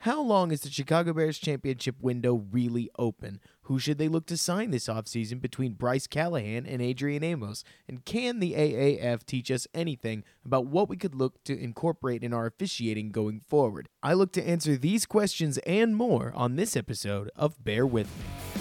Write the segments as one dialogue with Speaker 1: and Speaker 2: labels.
Speaker 1: How long is the Chicago Bears championship window really open? Who should they look to sign this offseason between Bryce Callahan and Adrian Amos? And can the AAF teach us anything about what we could look to incorporate in our officiating going forward? I look to answer these questions and more on this episode of Bear With Me.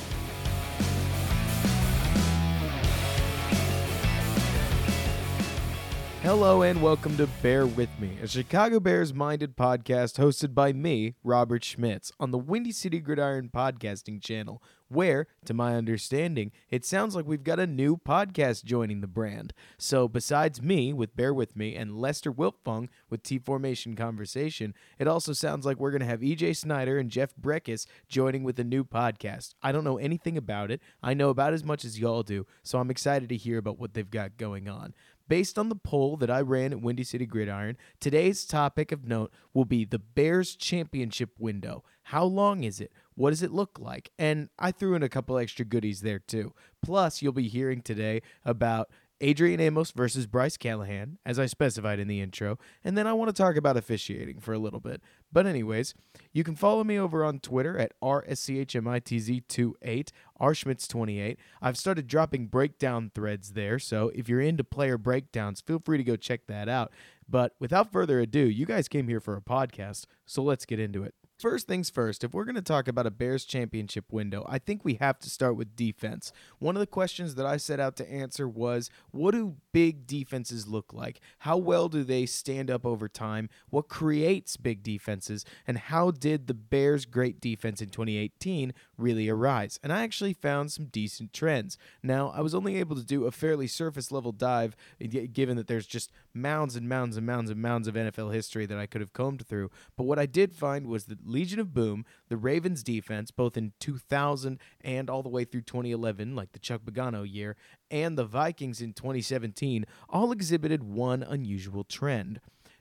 Speaker 1: Hello and welcome to Bear With Me, a Chicago Bears minded podcast hosted by me, Robert Schmitz, on the Windy City Gridiron podcasting channel, where, to my understanding, it sounds like we've got a new podcast joining the brand. So, besides me with Bear With Me and Lester Wiltfong with T Formation Conversation, it also sounds like we're going to have EJ Snyder and Jeff Berckes joining with a new podcast. I don't know anything about it. I know about as much as y'all do, so I'm excited to hear about what they've got going on. Based on the poll that I ran at Windy City Gridiron, today's topic of note will be the Bears championship window. How long is it? What does it look like? And I threw in a couple extra goodies there too. Plus, you'll be hearing today about Adrian Amos versus Bryce Callahan, as I specified in the intro, and then I want to talk about officiating for a little bit. But, anyways, you can follow me over on Twitter at RSCHMITZ28, rschmitz28. I've started dropping breakdown threads there, so if you're into player breakdowns, feel free to go check that out. But without further ado, you guys came here for a podcast, so let's get into it. First things first, if we're going to talk about a Bears championship window, I think we have to start with defense. One of the questions that I set out to answer was what do big defenses look like? How well do they stand up over time? What creates big defenses? And how did the Bears' great defense in 2018 really arise? And I actually found some decent trends. Now, I was only able to do a fairly surface level dive, given that there's just mounds and mounds and mounds and mounds of NFL history that I could have combed through. But what I did find was that Legion of Boom, the Ravens defense, both in 2000 and all the way through 2011, like the Chuck Pagano year, and the Vikings in 2017, all exhibited one unusual trend.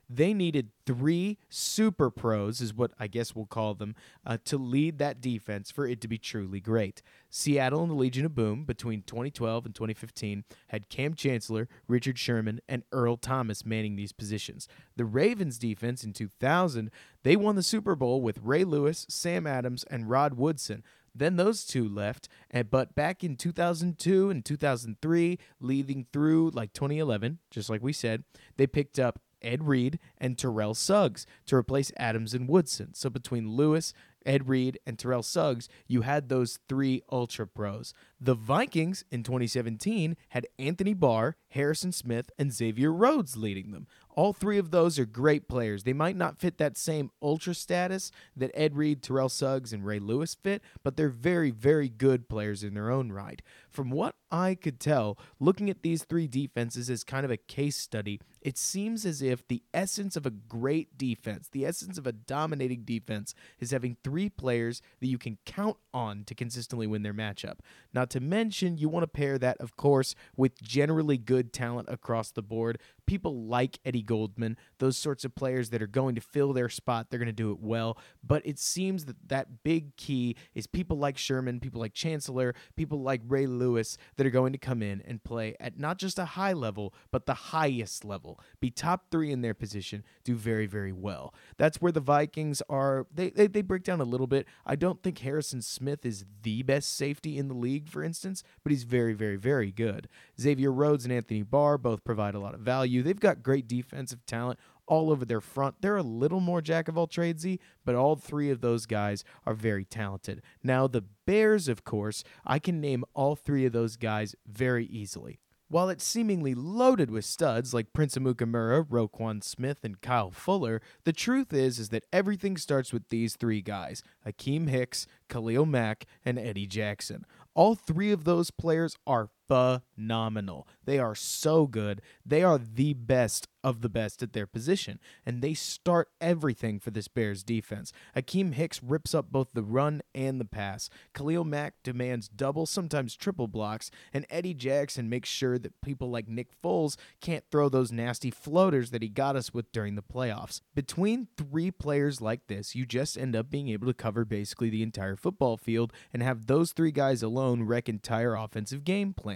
Speaker 1: They needed three super pros, is what I guess we'll call them, uh, to lead that defense for it to be truly great. Seattle and the Legion of Boom between 2012 and 2015 had Kam Chancellor, Richard Sherman, and Earl Thomas manning these positions. The Ravens defense in 2000, they won the Super Bowl with Ray Lewis, Sam Adams, and Rod Woodson. Then those two left, and but back in 2002 and 2003, leading through like 2011, just like we said, they picked up Ed Reed and Terrell Suggs to replace Adams and Woodson. So between Lewis, Ed Reed, and Terrell Suggs, you had those three ultra pros. The Vikings in 2017 had Anthony Barr, Harrison Smith, and Xavier Rhodes leading them. All three of those are great players. They might not fit that same ultra status that Ed Reed, Terrell Suggs, and Ray Lewis fit, but they're very, very good players in their own right. From what I could tell, looking at these three defenses as kind of a case study, it seems as if the essence of a great defense, the essence of a dominating defense, is having three players that you can count on to consistently win their matchup. Not to mention, you want to pair that, of course, with generally good talent across the board. People like Eddie Goldman, those sorts of players that are going to fill their spot, they're going to do it well. But it seems that that big key is people like Sherman, people like Chancellor, people like Ray Lewis that are going to come in and play at not just a high level, but the highest level. Be top three in their position, do very, very well. That's where the Vikings are. They, they, they break down a a little bit. I don't think Harrison Smith is the best safety in the league, for instance, but he's very, very, very good. Xavier Rhodes and Anthony Barr both provide a lot of value. They've got great defensive talent all over their front. They're a little more jack of all tradesy, but all three of those guys are very talented. Now, the Bears, of course, I can name all three of those guys very easily. While it's seemingly loaded with studs like Prince Amukamara, Roquan Smith, and Kyle Fuller, the truth is is that everything starts with these three guys: Akiem Hicks, Khalil Mack, and Eddie Jackson. All three of those players are phenomenal. They are so good. They are the best of the best at their position, and they start everything for this Bears defense. Akiem Hicks rips up both the run and the pass. Khalil Mack demands double, sometimes triple blocks, and Eddie Jackson makes sure that people like Nick Foles can't throw those nasty floaters that he got us with during the playoffs. Between three players like this, you just end up being able to cover basically the entire football field and have those three guys alone wreck entire offensive game plans.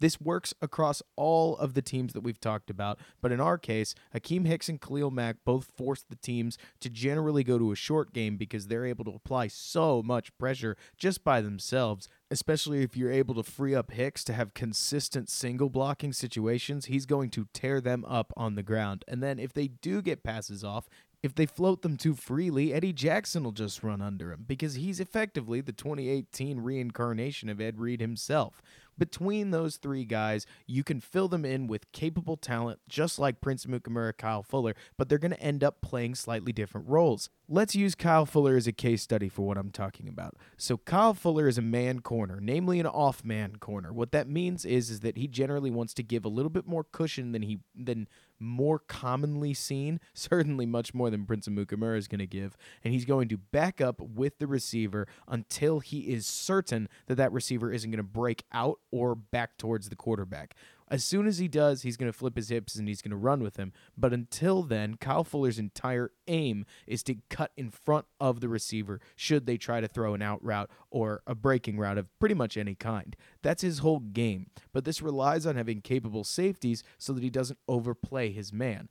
Speaker 1: This works across all of the teams that we've talked about, but in our case, Akiem Hicks and Khalil Mack both force the teams to generally go to a short game because they're able to apply so much pressure just by themselves. Especially if you're able to free up Hicks to have consistent single blocking situations, he's going to tear them up on the ground. And then if they do get passes off, if they float them too freely, Eddie Jackson will just run under him because he's effectively the 2018 reincarnation of Ed Reed himself. Between those three guys, you can fill them in with capable talent, just like Prince Amukamara, Kyle Fuller, but they're going to end up playing slightly different roles. Let's use Kyle Fuller as a case study for what I'm talking about. So Kyle Fuller is a man corner, namely an off man corner. What that means is is that he generally wants to give a little bit more cushion than he than more commonly seen, certainly much more than Prince Amukamara is going to give, and he's going to back up with the receiver until he is certain that that receiver isn't going to break out or back towards the quarterback. As soon as he does, he's going to flip his hips and he's going to run with him. But until then, Kyle Fuller's entire aim is to cut in front of the receiver should they try to throw an out route or a breaking route of pretty much any kind. That's his whole game. But this relies on having capable safeties so that he doesn't overplay his man.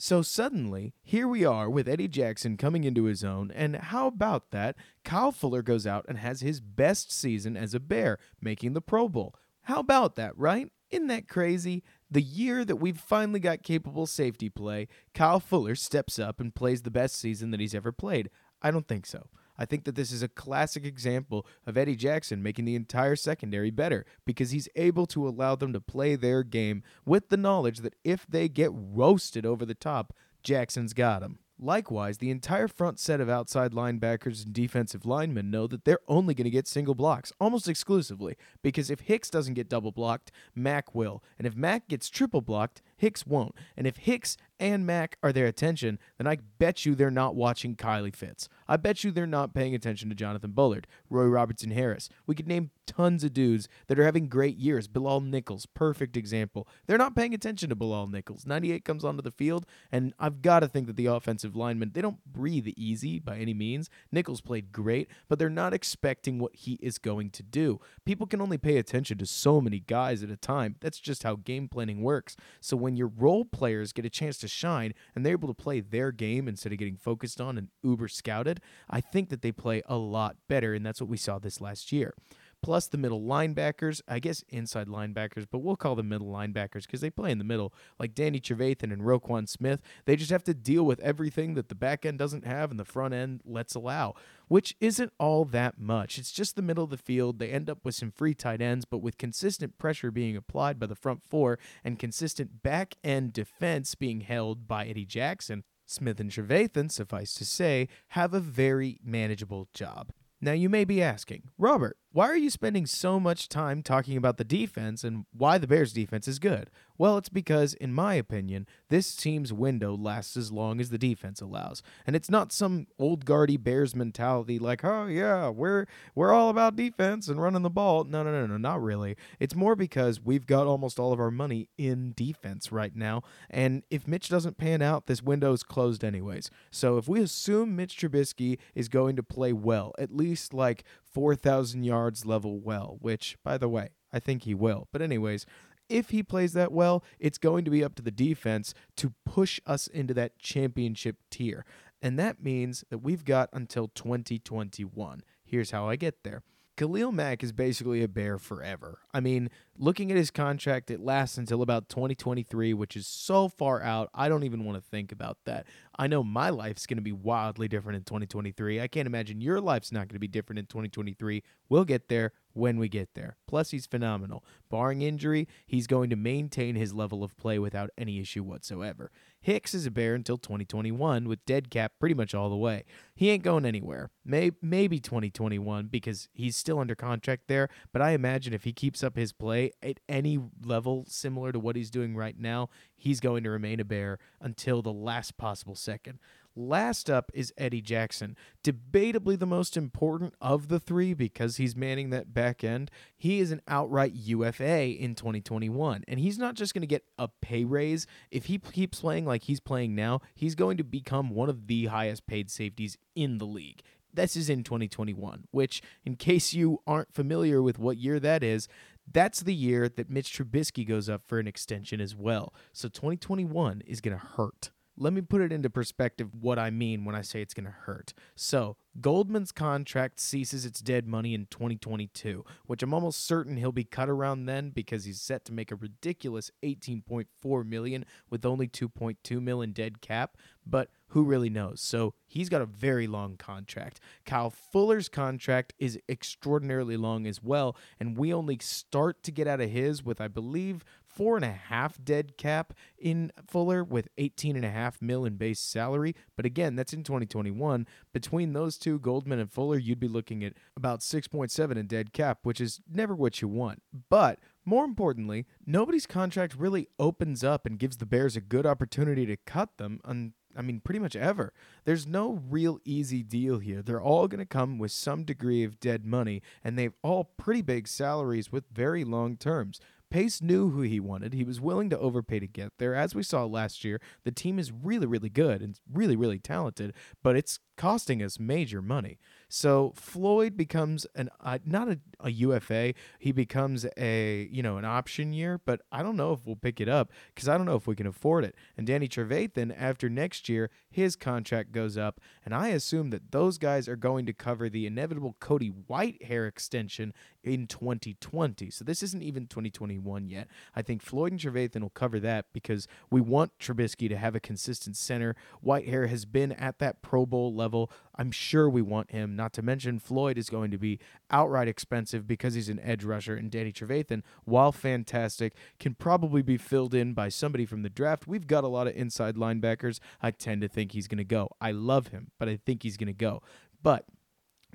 Speaker 1: So suddenly, here we are with Eddie Jackson coming into his own, and how about that? Kyle Fuller goes out and has his best season as a Bear, making the Pro Bowl. How about that, right? Isn't that crazy? The year that we've finally got capable safety play, Kyle Fuller steps up and plays the best season that he's ever played. I don't think so. I think that this is a classic example of Eddie Jackson making the entire secondary better because he's able to allow them to play their game with the knowledge that if they get roasted over the top, Jackson's got them. Likewise, the entire front set of outside linebackers and defensive linemen know that they're only going to get single blocks, almost exclusively, because if Hicks doesn't get double blocked, Mack will. And if Mack gets triple blocked, Hicks won't. And if Hicks and Mack are their attention, then I bet you they're not watching Kylie Fitts. I bet you they're not paying attention to Jonathan Bullard, Roy Robertson Harris. We could name tons of dudes that are having great years. Bilal Nichols, perfect example. They're not paying attention to Bilal Nichols. 98 comes onto the field, and I've got to think that the offensive linemen, they don't breathe easy by any means. Nichols played great, but they're not expecting what he is going to do. People can only pay attention to so many guys at a time. That's just how game planning works. So when your role players get a chance to shine and they're able to play their game instead of getting focused on and uber scouted, I think that they play a lot better, and that's what we saw this last year plus the middle linebackers, I guess inside linebackers, but we'll call them middle linebackers because they play in the middle, like Danny Trevathan and Roquan Smith. They just have to deal with everything that the back end doesn't have and the front end lets allow, which isn't all that much. It's just the middle of the field. They end up with some free tight ends, but with consistent pressure being applied by the front four and consistent back end defense being held by Eddie Jackson. Smith and Trevathan, suffice to say, have a very manageable job. Now, you may be asking, Robert, why are you spending so much time talking about the defense and why the Bears' defense is good? Well, it's because, in my opinion, this team's window lasts as long as the defense allows. And it's not some old guardy Bears mentality like, oh yeah, we're we're all about defense and running the ball. No, no, no, no, not really. It's more because we've got almost all of our money in defense right now. And if Mitch doesn't pan out, this window is closed anyways. So if we assume Mitch Trubisky is going to play well, at least like 4,000 yards level well, which, by the way, I think he will. But, anyways, if he plays that well, it's going to be up to the defense to push us into that championship tier. And that means that we've got until 2021. Here's how I get there. Khalil Mack is basically a bear forever. I mean, looking at his contract, it lasts until about 2023, which is so far out. I don't even want to think about that. I know my life's going to be wildly different in 2023. I can't imagine your life's not going to be different in 2023. We'll get there when we get there. Plus, he's phenomenal. Barring injury, he's going to maintain his level of play without any issue whatsoever. Hicks is a bear until 2021 with dead cap pretty much all the way. He ain't going anywhere. May- maybe 2021 because he's still under contract there, but I imagine if he keeps up his play at any level similar to what he's doing right now, he's going to remain a bear until the last possible second. Last up is Eddie Jackson, debatably the most important of the three because he's manning that back end. He is an outright UFA in 2021, and he's not just going to get a pay raise. If he keeps playing like he's playing now, he's going to become one of the highest paid safeties in the league. This is in 2021, which, in case you aren't familiar with what year that is, that's the year that Mitch Trubisky goes up for an extension as well. So 2021 is going to hurt. Let me put it into perspective what I mean when I say it's going to hurt. So, Goldman's contract ceases its dead money in 2022, which I'm almost certain he'll be cut around then because he's set to make a ridiculous 18.4 million with only 2.2 million dead cap, but who really knows? So, he's got a very long contract. Kyle Fuller's contract is extraordinarily long as well, and we only start to get out of his with I believe four and a half dead cap in Fuller with 18 and a half mil in base salary. But again, that's in 2021. Between those two, Goldman and Fuller, you'd be looking at about 6.7 in dead cap, which is never what you want. But more importantly, nobody's contract really opens up and gives the Bears a good opportunity to cut them on I mean, pretty much ever. There's no real easy deal here. They're all going to come with some degree of dead money, and they've all pretty big salaries with very long terms. Pace knew who he wanted. He was willing to overpay to get there. As we saw last year, the team is really, really good and really, really talented, but it's costing us major money. So Floyd becomes an uh, not a, a UFA. He becomes a you know an option year, but I don't know if we'll pick it up because I don't know if we can afford it. And Danny Trevathan, after next year, his contract goes up, and I assume that those guys are going to cover the inevitable Cody Whitehair extension in 2020. So this isn't even 2021 yet. I think Floyd and Trevathan will cover that because we want Trubisky to have a consistent center. White hair has been at that Pro Bowl level. I'm sure we want him. Not to mention Floyd is going to be outright expensive because he's an edge rusher, and Danny Trevathan, while fantastic, can probably be filled in by somebody from the draft. We've got a lot of inside linebackers. I tend to think he's going to go. I love him, but I think he's going to go. But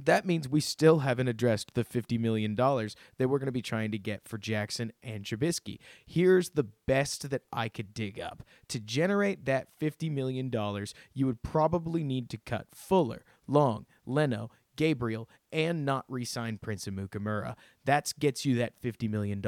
Speaker 1: that means we still haven't addressed the $50 million that we're going to be trying to get for Jackson and Trubisky. Here's the best that I could dig up. To generate that $50 million, you would probably need to cut Fuller, Long, Leno, Gabriel, and not re sign Prince Amukamara. That gets you that $50 million.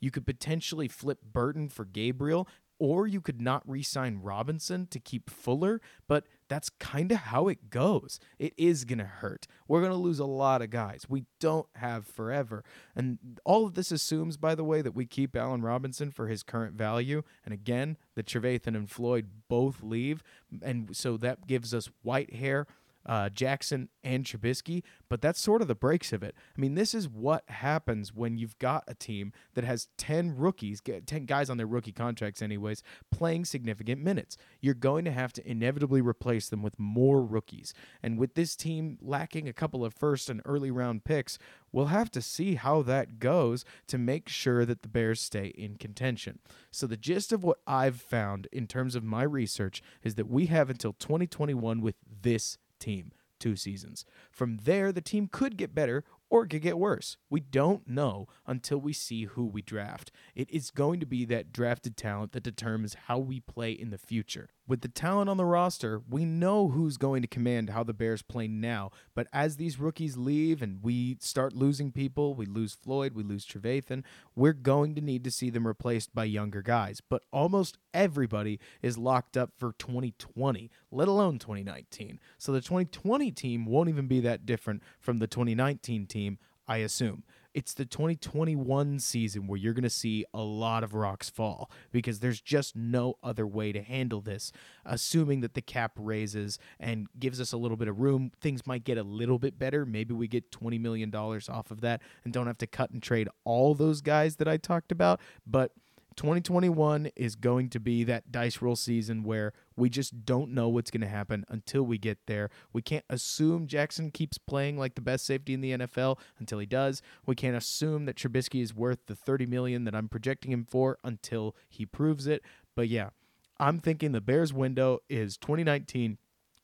Speaker 1: You could potentially flip Burton for Gabriel, or you could not re sign Robinson to keep Fuller, but that's kind of how it goes. It is going to hurt. We're going to lose a lot of guys. We don't have forever. And all of this assumes, by the way, that we keep Allen Robinson for his current value. And again, the Trevathan and Floyd both leave. And so that gives us Whitehair uh, Jackson and Trubisky, but that's sort of the breaks of it. I mean, this is what happens when you've got a team that has 10 rookies, 10 guys on their rookie contracts, anyways, playing significant minutes. You're going to have to inevitably replace them with more rookies. And with this team lacking a couple of first and early round picks, we'll have to see how that goes to make sure that the Bears stay in contention. So, the gist of what I've found in terms of my research is that we have until 2021 with this team two seasons. From there, the team could get better or it could get worse. We don't know until we see who we draft. It is going to be that drafted talent that determines how we play in the future. With the talent on the roster, we know who's going to command how the Bears play now. But as these rookies leave and we start losing people, we lose Floyd, we lose Trevathan, we're going to need to see them replaced by younger guys. But almost everybody is locked up for 2020, let alone 2019. So the 2020 team won't even be that different from the 2019 team, I assume. it's the 2021 season where you're going to see a lot of rocks fall because there's just no other way to handle this. Assuming that the cap raises and gives us a little bit of room, things might get a little bit better. Maybe we get $20 million off of that and don't have to cut and trade all those guys that I talked about. But 2021 is going to be that dice roll season where we just don't know what's going to happen until we get there. We can't assume Jackson keeps playing like the best safety in the NFL until he does. We can't assume that Trubisky is worth the 30 million that I'm projecting him for until he proves it. But yeah, I'm thinking the Bears window is 2019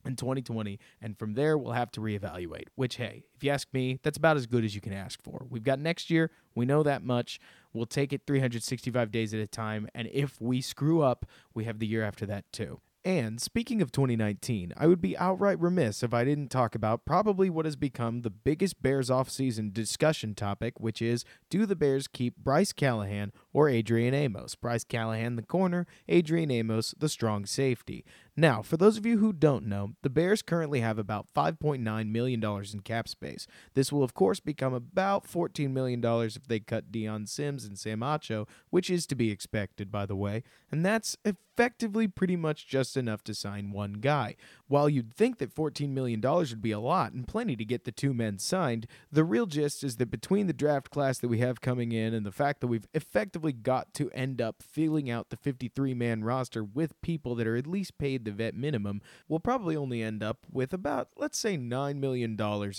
Speaker 1: and 2020 and from there we'll have to reevaluate which hey if you ask me that's about as good as you can ask for we've got next year we know that much we'll take it 365 days at a time and if we screw up we have the year after that too and speaking of 2019, I would be outright remiss if I didn't talk about probably what has become the biggest Bears offseason discussion topic, which is do the Bears keep Bryce Callahan or Adrian Amos? Bryce Callahan, the corner, Adrian Amos, the strong safety. Now, for those of you who don't know, the Bears currently have about $5.9 million in cap space. This will, of course, become about $14 million if they cut Dion Sims and Sam Acho, which is to be expected, by the way, and that's effectively pretty much just enough to sign one guy. While you'd think that $14 million would be a lot and plenty to get the two men signed, the real gist is that between the draft class that we have coming in and the fact that we've effectively got to end up filling out the 53 man roster with people that are at least paid the vet minimum, we'll probably only end up with about, let's say, $9 million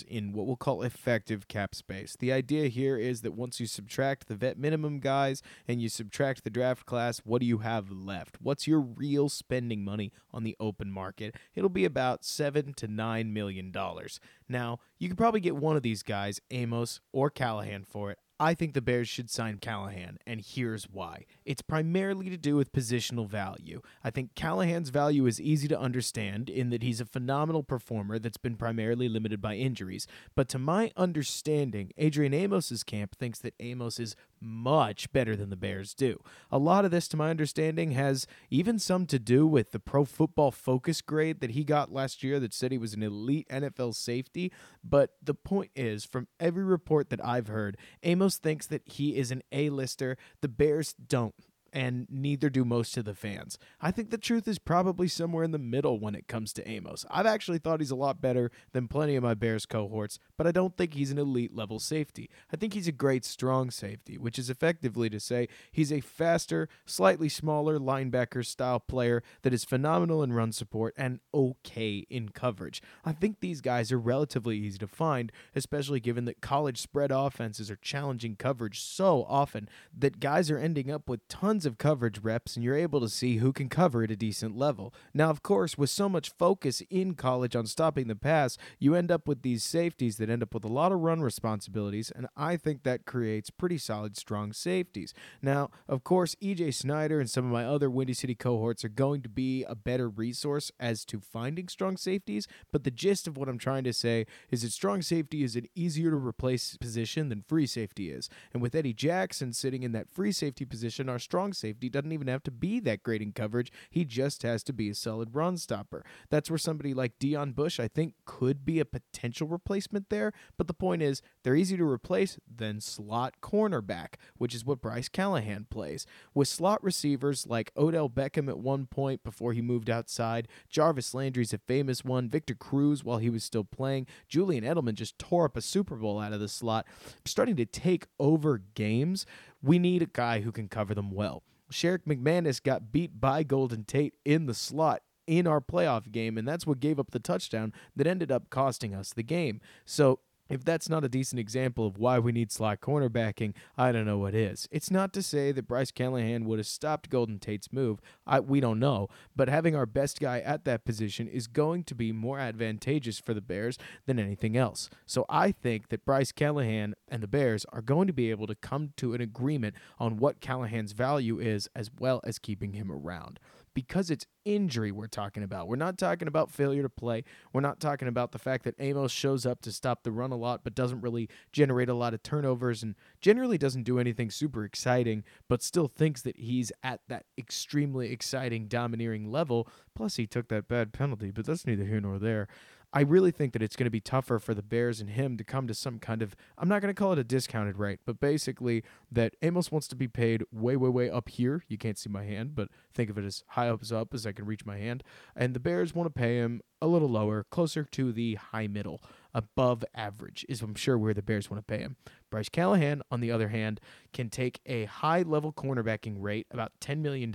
Speaker 1: in what we'll call effective cap space. The idea here is that once you subtract the vet minimum guys and you subtract the draft class, what do you have left? What's your real spending money on the open market? It'll be about seven to nine million dollars. Now, you could probably get one of these guys, Amos or Callahan, for it. I think the Bears should sign Callahan, and here's why. It's primarily to do with positional value. I think Callahan's value is easy to understand in that he's a phenomenal performer that's been primarily limited by injuries. But to my understanding, Adrian Amos's camp thinks that Amos is much better than the Bears do. A lot of this, to my understanding, has even some to do with the pro football focus grade that he got last year that said he was an elite NFL safety. But the point is, from every report that I've heard, Amos thinks that he is an A-lister. The Bears don't and neither do most of the fans. I think the truth is probably somewhere in the middle when it comes to Amos. I've actually thought he's a lot better than plenty of my Bears cohorts, but I don't think he's an elite level safety. I think he's a great strong safety, which is effectively to say he's a faster, slightly smaller linebacker style player that is phenomenal in run support and okay in coverage. I think these guys are relatively easy to find, especially given that college spread offenses are challenging coverage so often that guys are ending up with tons of coverage reps and you're able to see who can cover at a decent level. Now, of course, with so much focus in college on stopping the pass, you end up with these safeties that end up with a lot of run responsibilities, and I think that creates pretty solid, strong safeties. Now, of course, EJ Snyder and some of my other Windy City cohorts are going to be a better resource as to finding strong safeties, but the gist of what I'm trying to say is that strong safety is an easier to replace position than free safety is. And with Eddie Jackson sitting in that free safety position, our strong safety doesn't even have to be that great in coverage. He just has to be a solid run stopper. That's where somebody like Deon Bush, I think, could be a potential replacement there. But the point is, they're easy to replace than slot cornerback, which is what Bryce Callahan plays. With slot receivers like Odell Beckham at one point before he moved outside, Jarvis Landry's a famous one, Victor Cruz while he was still playing, Julian Edelman just tore up a Super Bowl out of the slot, starting to take over games we need a guy who can cover them well. Sherrick McManus got beat by Golden Tate in the slot in our playoff game, and that's what gave up the touchdown that ended up costing us the game. So if that's not a decent example of why we need slot cornerbacking, I don't know what is. It's not to say that Bryce Callahan would have stopped Golden Tate's move. I, we don't know. But having our best guy at that position is going to be more advantageous for the Bears than anything else. So I think that Bryce Callahan and the Bears are going to be able to come to an agreement on what Callahan's value is as well as keeping him around because it's injury we're talking about. We're not talking about failure to play. We're not talking about the fact that Amos shows up to stop the run a lot but doesn't really generate a lot of turnovers and generally doesn't do anything super exciting but still thinks that he's at that extremely exciting domineering level. Plus he took that bad penalty, but that's neither here nor there. I really think that it's going to be tougher for the Bears and him to come to some kind of, I'm not going to call it a discounted rate, but basically that Amos wants to be paid way, way, way up here. You can't see my hand, but think of it as high up as up as I can reach my hand. And the Bears want to pay him a little lower, closer to the high middle, above average, is I'm sure where the Bears want to pay him. Bryce Callahan, on the other hand, can take a high level cornerbacking rate, about $10 million,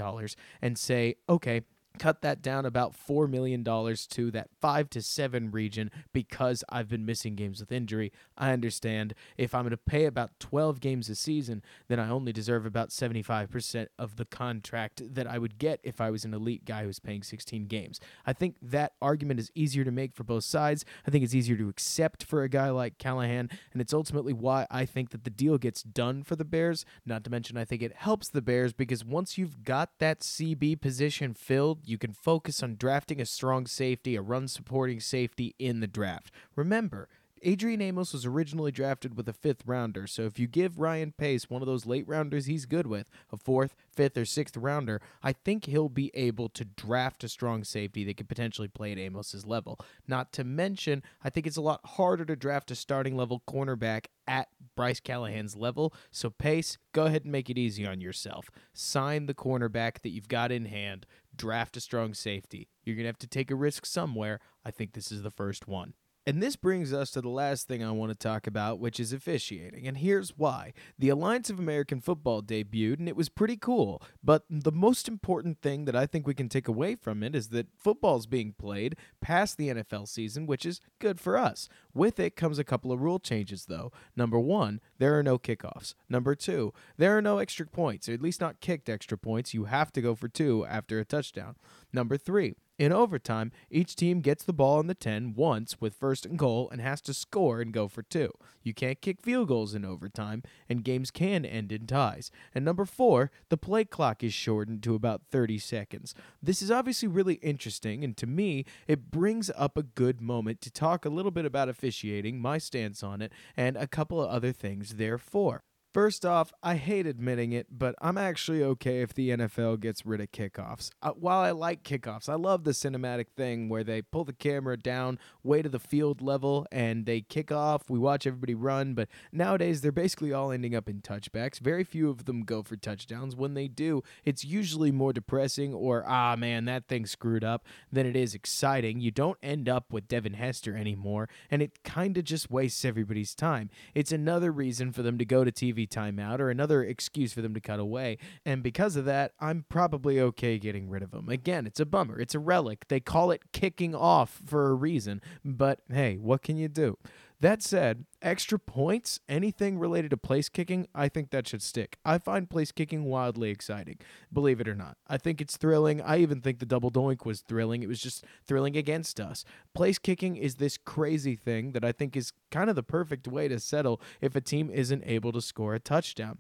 Speaker 1: and say, okay, cut that down about $4 million to that 5 to 7 region because I've been missing games with injury. I understand if I'm going to pay about 12 games a season, then I only deserve about 75% of the contract that I would get if I was an elite guy who's paying 16 games. I think that argument is easier to make for both sides. I think it's easier to accept for a guy like Callahan, and it's ultimately why I think that the deal gets done for the Bears. Not to mention, I think it helps the Bears because once you've got that CB position filled, you can focus on drafting a strong safety, a run supporting safety in the draft. Remember, Adrian Amos was originally drafted with a fifth rounder, so if you give Ryan Pace one of those late rounders he's good with, a fourth, fifth, or sixth rounder, I think he'll be able to draft a strong safety that could potentially play at Amos's level. Not to mention, I think it's a lot harder to draft a starting level cornerback at Bryce Callahan's level. So, Pace, go ahead and make it easy on yourself. Sign the cornerback that you've got in hand, draft a strong safety. You're going to have to take a risk somewhere. I think this is the first one. And this brings us to the last thing I want to talk about, which is officiating. And here's why. The Alliance of American Football debuted, and it was pretty cool. But the most important thing that I think we can take away from it is that football's being played past the NFL season, which is good for us. With it comes a couple of rule changes, though. Number one, there are no kickoffs. Number two, there are no extra points, or at least not kicked extra points. You have to go for two after a touchdown. Number three, in overtime, each team gets the ball on the 10 once with first and goal and has to score and go for two. You can't kick field goals in overtime, and games can end in ties. And number four, the play clock is shortened to about 30 seconds. This is obviously really interesting, and to me, it brings up a good moment to talk a little bit about officiating, my stance on it, and a couple of other things therefore. First off, I hate admitting it, but I'm actually okay if the NFL gets rid of kickoffs. Uh, while I like kickoffs, I love the cinematic thing where they pull the camera down way to the field level and they kick off. We watch everybody run, but nowadays they're basically all ending up in touchbacks. Very few of them go for touchdowns. When they do, it's usually more depressing or, ah, man, that thing screwed up than it is exciting. You don't end up with Devin Hester anymore, and it kind of just wastes everybody's time. It's another reason for them to go to TV timeout or another excuse for them to cut away. And because of that, I'm probably okay getting rid of them. Again, it's a bummer. It's a relic. They call it kicking off for a reason. But hey, what can you do? That said, extra points, anything related to place kicking, I think that should stick. I find place kicking wildly exciting, believe it or not. I think it's thrilling. I even think the double doink was thrilling. It was just thrilling against us. Place kicking is this crazy thing that I think is kind of the perfect way to settle if a team isn't able to score a touchdown.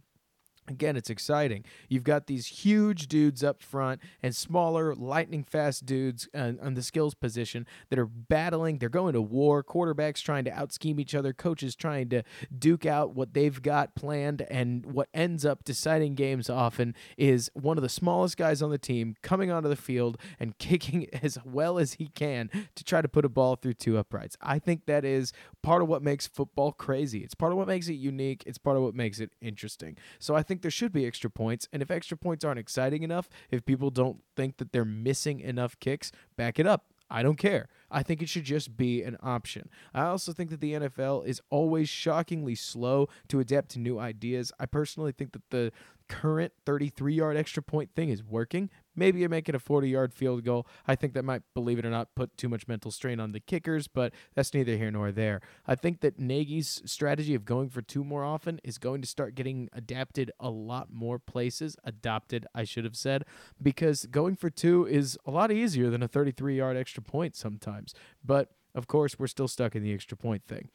Speaker 1: Again, it's exciting. You've got these huge dudes up front and smaller, lightning fast dudes on, on, the skills position that are battling. They're going to war. Quarterbacks trying to out scheme each other. Coaches trying to duke out what they've got planned. And what ends up deciding games often is one of the smallest guys on the team coming onto the field and kicking as well as he can to try to put a ball through two uprights. I think that is part of what makes football crazy. It's part of what makes it unique. It's part of what makes it interesting. So I think think there should be extra points. And if extra points aren't exciting enough, if people don't think that they're missing enough kicks, back it up. I don't care. I think it should just be an option. I also think that the NFL is always shockingly slow to adapt to new ideas. I personally think that the current 33 yard extra point thing is working. Maybe you make it a 40 yard field goal. I think that might, believe it or not, put too much mental strain on the kickers, but that's neither here nor there. I think that Nagy's strategy of going for two more often is going to start getting adapted a lot more places, adopted, I should have said, because going for two is a lot easier than a 33 yard extra point sometimes. But of course, we're still stuck in the extra point thing.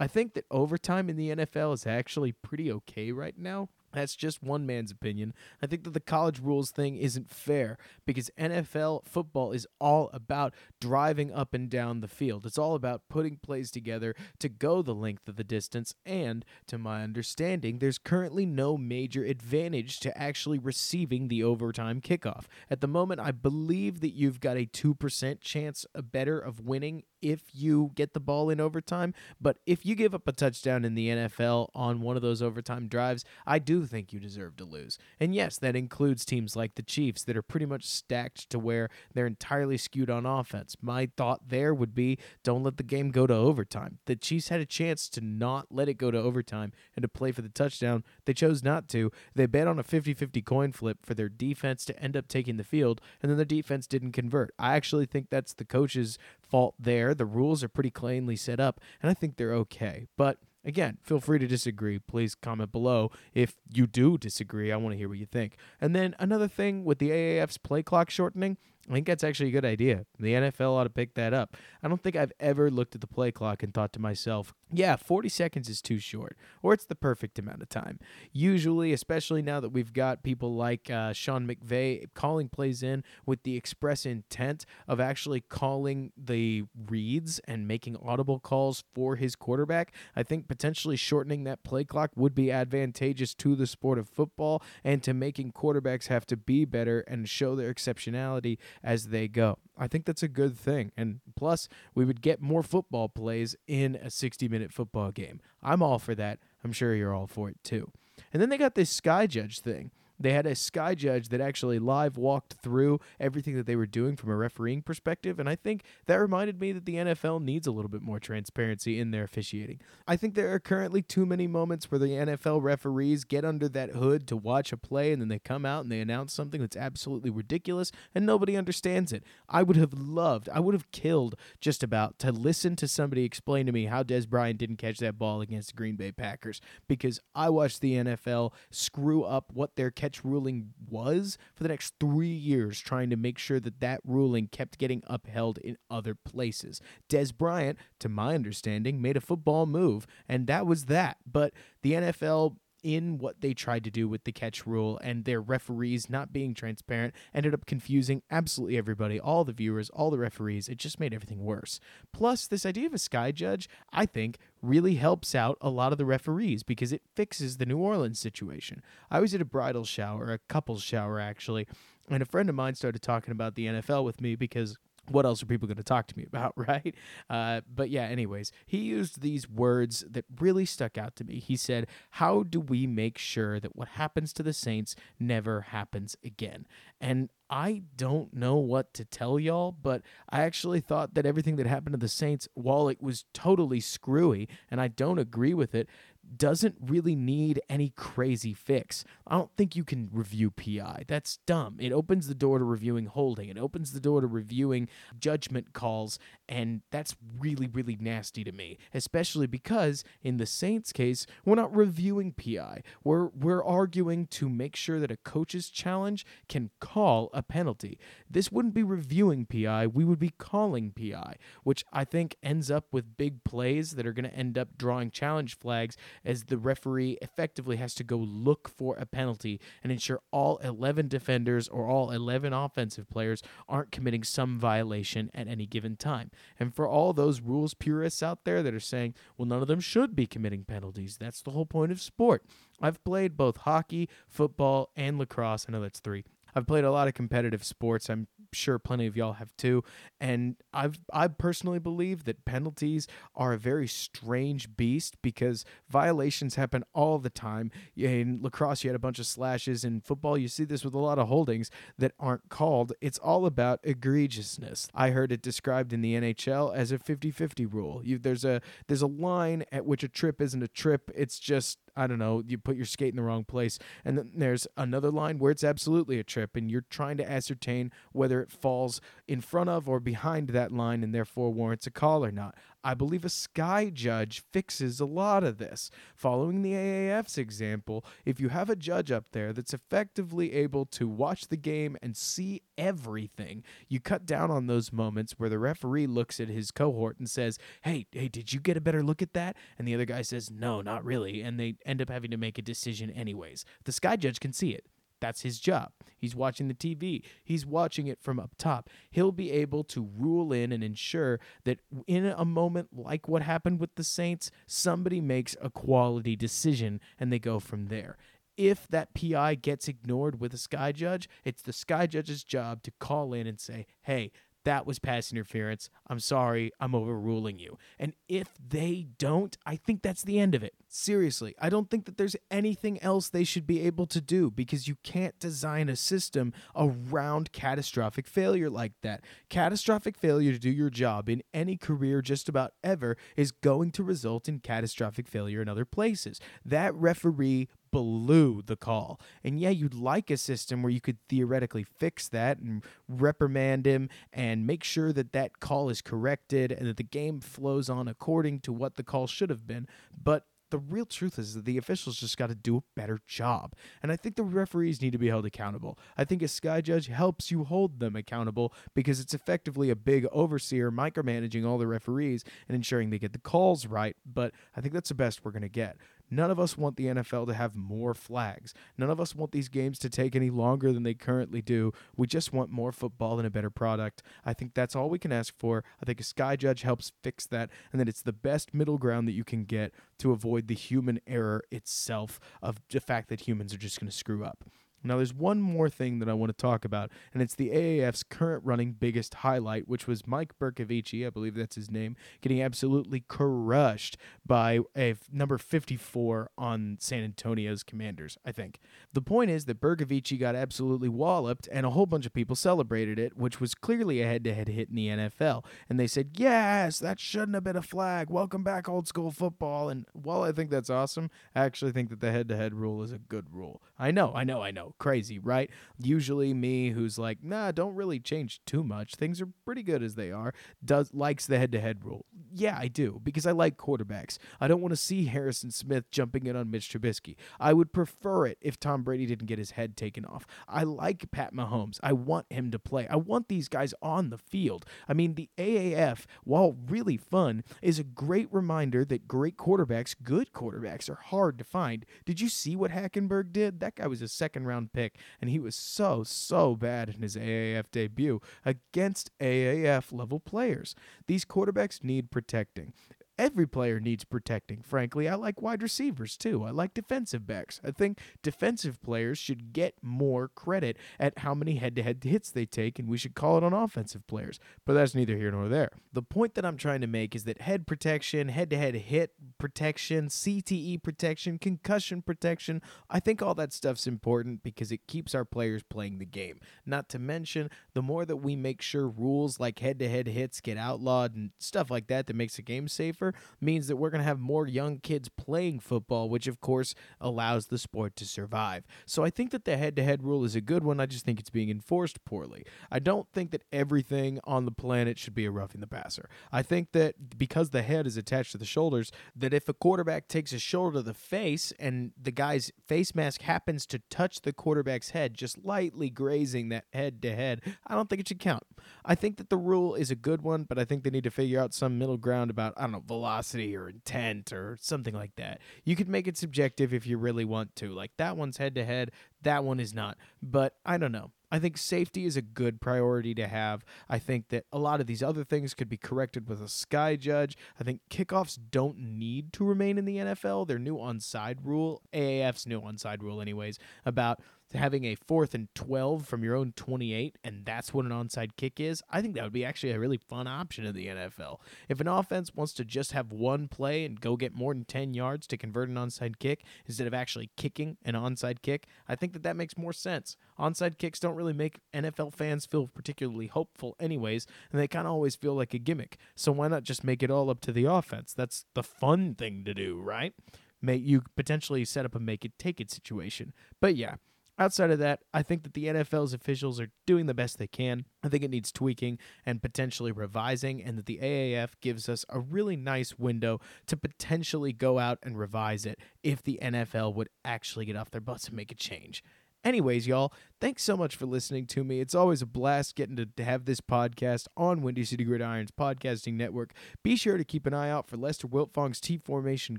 Speaker 1: I think that overtime in the NFL is actually pretty okay right now. That's just one man's opinion. I think that the college rules thing isn't fair because NFL football is all about driving up and down the field. It's all about putting plays together to go the length of the distance. And to my understanding, there's currently no major advantage to actually receiving the overtime kickoff. At the moment, I believe that you've got a 2% chance better of winning if you get the ball in overtime. But if you give up a touchdown in the NFL on one of those overtime drives, I do think you deserve to lose. And yes, that includes teams like the Chiefs that are pretty much stacked to where they're entirely skewed on offense. My thought there would be don't let the game go to overtime. The Chiefs had a chance to not let it go to overtime and to play for the touchdown. They chose not to. They bet on a 50 50 coin flip for their defense to end up taking the field, and then the defense didn't convert. I actually think that's the coach's fault there. The rules are pretty cleanly set up, and I think they're okay. But Again, feel free to disagree. Please comment below if you do disagree. I want to hear what you think. And then another thing with the AAF's play clock shortening, I think that's actually a good idea. The NFL ought to pick that up. I don't think I've ever looked at the play clock and thought to myself, yeah, 40 seconds is too short, or it's the perfect amount of time. Usually, especially now that we've got people like uh, Sean McVay calling plays in with the express intent of actually calling the reads and making audible calls for his quarterback, I think potentially shortening that play clock would be advantageous to the sport of football and to making quarterbacks have to be better and show their exceptionality as they go. I think that's a good thing. And plus, we would get more football plays in a 60 minute football game. I'm all for that. I'm sure you're all for it too. And then they got this Sky Judge thing. They had a sky judge that actually live walked through everything that they were doing from a refereeing perspective. And I think that reminded me that the NFL needs a little bit more transparency in their officiating. I think there are currently too many moments where the NFL referees get under that hood to watch a play and then they come out and they announce something that's absolutely ridiculous and nobody understands it. I would have loved, I would have killed just about to listen to somebody explain to me how Dez Bryant didn't catch that ball against the Green Bay Packers because I watched the NFL screw up what their catch ruling was for the next three years, trying to make sure that that ruling kept getting upheld in other places. Dez Bryant, to my understanding, made a football move, and that was that. But the NFL in what they tried to do with the catch rule and their referees not being transparent ended up confusing absolutely everybody, all the viewers, all the referees. It just made everything worse. Plus, this idea of a sky judge, I think, really helps out a lot of the referees because it fixes the New Orleans situation. I was at a bridal shower, a couple's shower actually, and a friend of mine started talking about the NFL with me because what else are people going to talk to me about, right? Uh, but yeah, anyways, he used these words that really stuck out to me. He said, How do we make sure that what happens to the Saints never happens again? And I don't know what to tell y'all, but I actually thought that everything that happened to the Saints, while it was totally screwy, and I don't agree with it, doesn't really need any crazy fix. I don't think you can review PI. That's dumb. It opens the door to reviewing holding, it opens the door to reviewing judgment calls, and that's really, really nasty to me, especially because in the Saints case, we're not reviewing PI. We're, we're arguing to make sure that a coach's challenge can call a penalty. This wouldn't be reviewing PI, we would be calling PI, which I think ends up with big plays that are going to end up drawing challenge flags as the referee effectively has to go look for a penalty and ensure all 11 defenders or all 11 offensive players aren't committing some violation at any given time. And for all those rules purists out there that are saying, well, none of them should be committing penalties, that's the whole point of sport. I've played both hockey, football, and lacrosse. I know that's three. I've played a lot of competitive sports. I'm sure plenty of y'all have too. And I've I personally believe that penalties are a very strange beast because violations happen all the time. In lacrosse, you had a bunch of slashes. In football, you see this with a lot of holdings that aren't called. It's all about egregiousness. I heard it described in the NHL as a 50-50 rule. You, there's a there's a line at which a trip isn't a trip. It's just I don't know, you put your skate in the wrong place. And then there's another line where it's absolutely a trip and you're trying to ascertain whether it falls in front of or behind that line and therefore warrants a call or not. I believe a sky judge fixes a lot of this. Following the AAF's example, if you have a judge up there that's effectively able to watch the game and see everything, you cut down on those moments where the referee looks at his cohort and says, "Hey, hey, did you get a better look at that?" and the other guy says, "No, not really," and they end up having to make a decision anyways. The sky judge can see it. That's his job. He's watching the TV. He's watching it from up top. He'll be able to rule in and ensure that in a moment like what happened with the Saints, somebody makes a quality decision and they go from there. If that PI gets ignored with a sky judge, it's the sky judge's job to call in and say, hey, that was pass interference. I'm sorry, I'm overruling you. And if they don't, I think that's the end of it. Seriously, I don't think that there's anything else they should be able to do because you can't design a system around catastrophic failure like that. Catastrophic failure to do your job in any career just about ever is going to result in catastrophic failure in other places. That referee blew the call. And yeah, you'd like a system where you could theoretically fix that and reprimand him and make sure that that call is corrected and that the game flows on according to what the call should have been. But the real truth is that the officials just got to do a better job. And I think the referees need to be held accountable. I think a sky judge helps you hold them accountable because it's effectively a big overseer micromanaging all the referees and ensuring they get the calls right. But I think that's the best we're going to get. None of us want the NFL to have more flags. None of us want these games to take any longer than they currently do. We just want more football and a better product. I think that's all we can ask for. I think a Sky Judge helps fix that, and that it's the best middle ground that you can get to avoid the human error itself of the fact that humans are just going to screw up. Now, there's one more thing that I want to talk about, and it's the AAF's current running biggest highlight, which was Mike Bercovici, I believe that's his name, getting absolutely crushed by a f- number 54 on San Antonio's Commanders, I think. The point is that Bercovici got absolutely walloped, and a whole bunch of people celebrated it, which was clearly a head to head hit in the NFL. And they said, Yes, that shouldn't have been a flag. Welcome back, old school football. And while I think that's awesome, I actually think that the head to head rule is a good rule. I know, I know, I know crazy, right? Usually me who's like, nah, don't really change too much. Things are pretty good as they are. Does likes the head to head rule. Yeah, I do, because I like quarterbacks. I don't want to see Harrison Smith jumping in on Mitch Trubisky. I would prefer it if Tom Brady didn't get his head taken off. I like Pat Mahomes. I want him to play. I want these guys on the field. I mean, the AAF, while really fun, is a great reminder that great quarterbacks, good quarterbacks, are hard to find. Did you see what Hackenberg did? That guy was a second round pick, and he was so, so bad in his AAF debut against AAF level players. These quarterbacks need protecting. Every player needs protecting, frankly. I like wide receivers too. I like defensive backs. I think defensive players should get more credit at how many head to head hits they take, and we should call it on offensive players. But that's neither here nor there. The point that I'm trying to make is that head protection, head to head hit protection, CTE protection, concussion protection, I think all that stuff's important because it keeps our players playing the game. Not to mention, the more that we make sure rules like head to head hits get outlawed and stuff like that that makes the game safer means that we're going to have more young kids playing football, which of course allows the sport to survive. So I think that the head to head rule is a good one. I just think it's being enforced poorly. I don't think that everything on the planet should be a roughing the passer. I think that because the head is attached to the shoulders, that if a quarterback takes a shoulder to the face and the guy's face mask happens to touch the quarterback's head, just lightly grazing that head to head, I don't think it should count. I think that the rule is a good one, but I think they need to figure out some middle ground about, I don't know, velocity or intent or something like that. You could make it subjective if you really want to. Like that one's head to head, that one is not. But I don't know. I think safety is a good priority to have. I think that a lot of these other things could be corrected with a sky judge. I think kickoffs don't need to remain in the NFL. Their new onside rule, AAF's new onside rule, anyways, about having a fourth and 12 from your own 28, and that's what an onside kick is, I think that would be actually a really fun option in the NFL. If an offense wants to just have one play and go get more than 10 yards to convert an onside kick instead of actually kicking an onside kick, I think that that makes more sense. Onside kicks don't really make NFL fans feel particularly hopeful, anyways, and they kind of always feel like a gimmick. So why not just make it all up to the offense? That's the fun thing to do, right? May you potentially set up a make it take it situation. But yeah, Outside of that, I think that the NFL's officials are doing the best they can. I think it needs tweaking and potentially revising, and that the AAF gives us a really nice window to potentially go out and revise it if the NFL would actually get off their butts and make a change. Anyways, y'all, thanks so much for listening to me. It's always a blast getting to, have this podcast on Windy City Gridiron's podcasting network. Be sure to keep an eye out for Lester Wiltfong's T Formation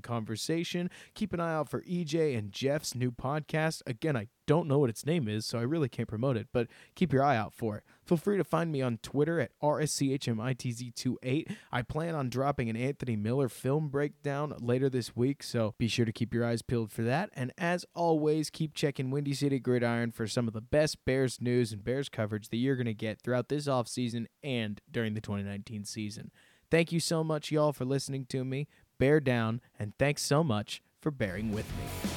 Speaker 1: Conversation. Keep an eye out for EJ and Jeff's new podcast. Again, I don't know what its name is, so I really can't promote it, but keep your eye out for it. Feel free to find me on Twitter at RSCHMITZ28. I plan on dropping an Anthony Miller film breakdown later this week, so be sure to keep your eyes peeled for that. And as always, keep checking Windy City Gridiron for some of the best Bears news and Bears coverage that you're going to get throughout this offseason and during the 2019 season. Thank you so much, y'all, for listening to me. Bear down, and thanks so much for bearing with me.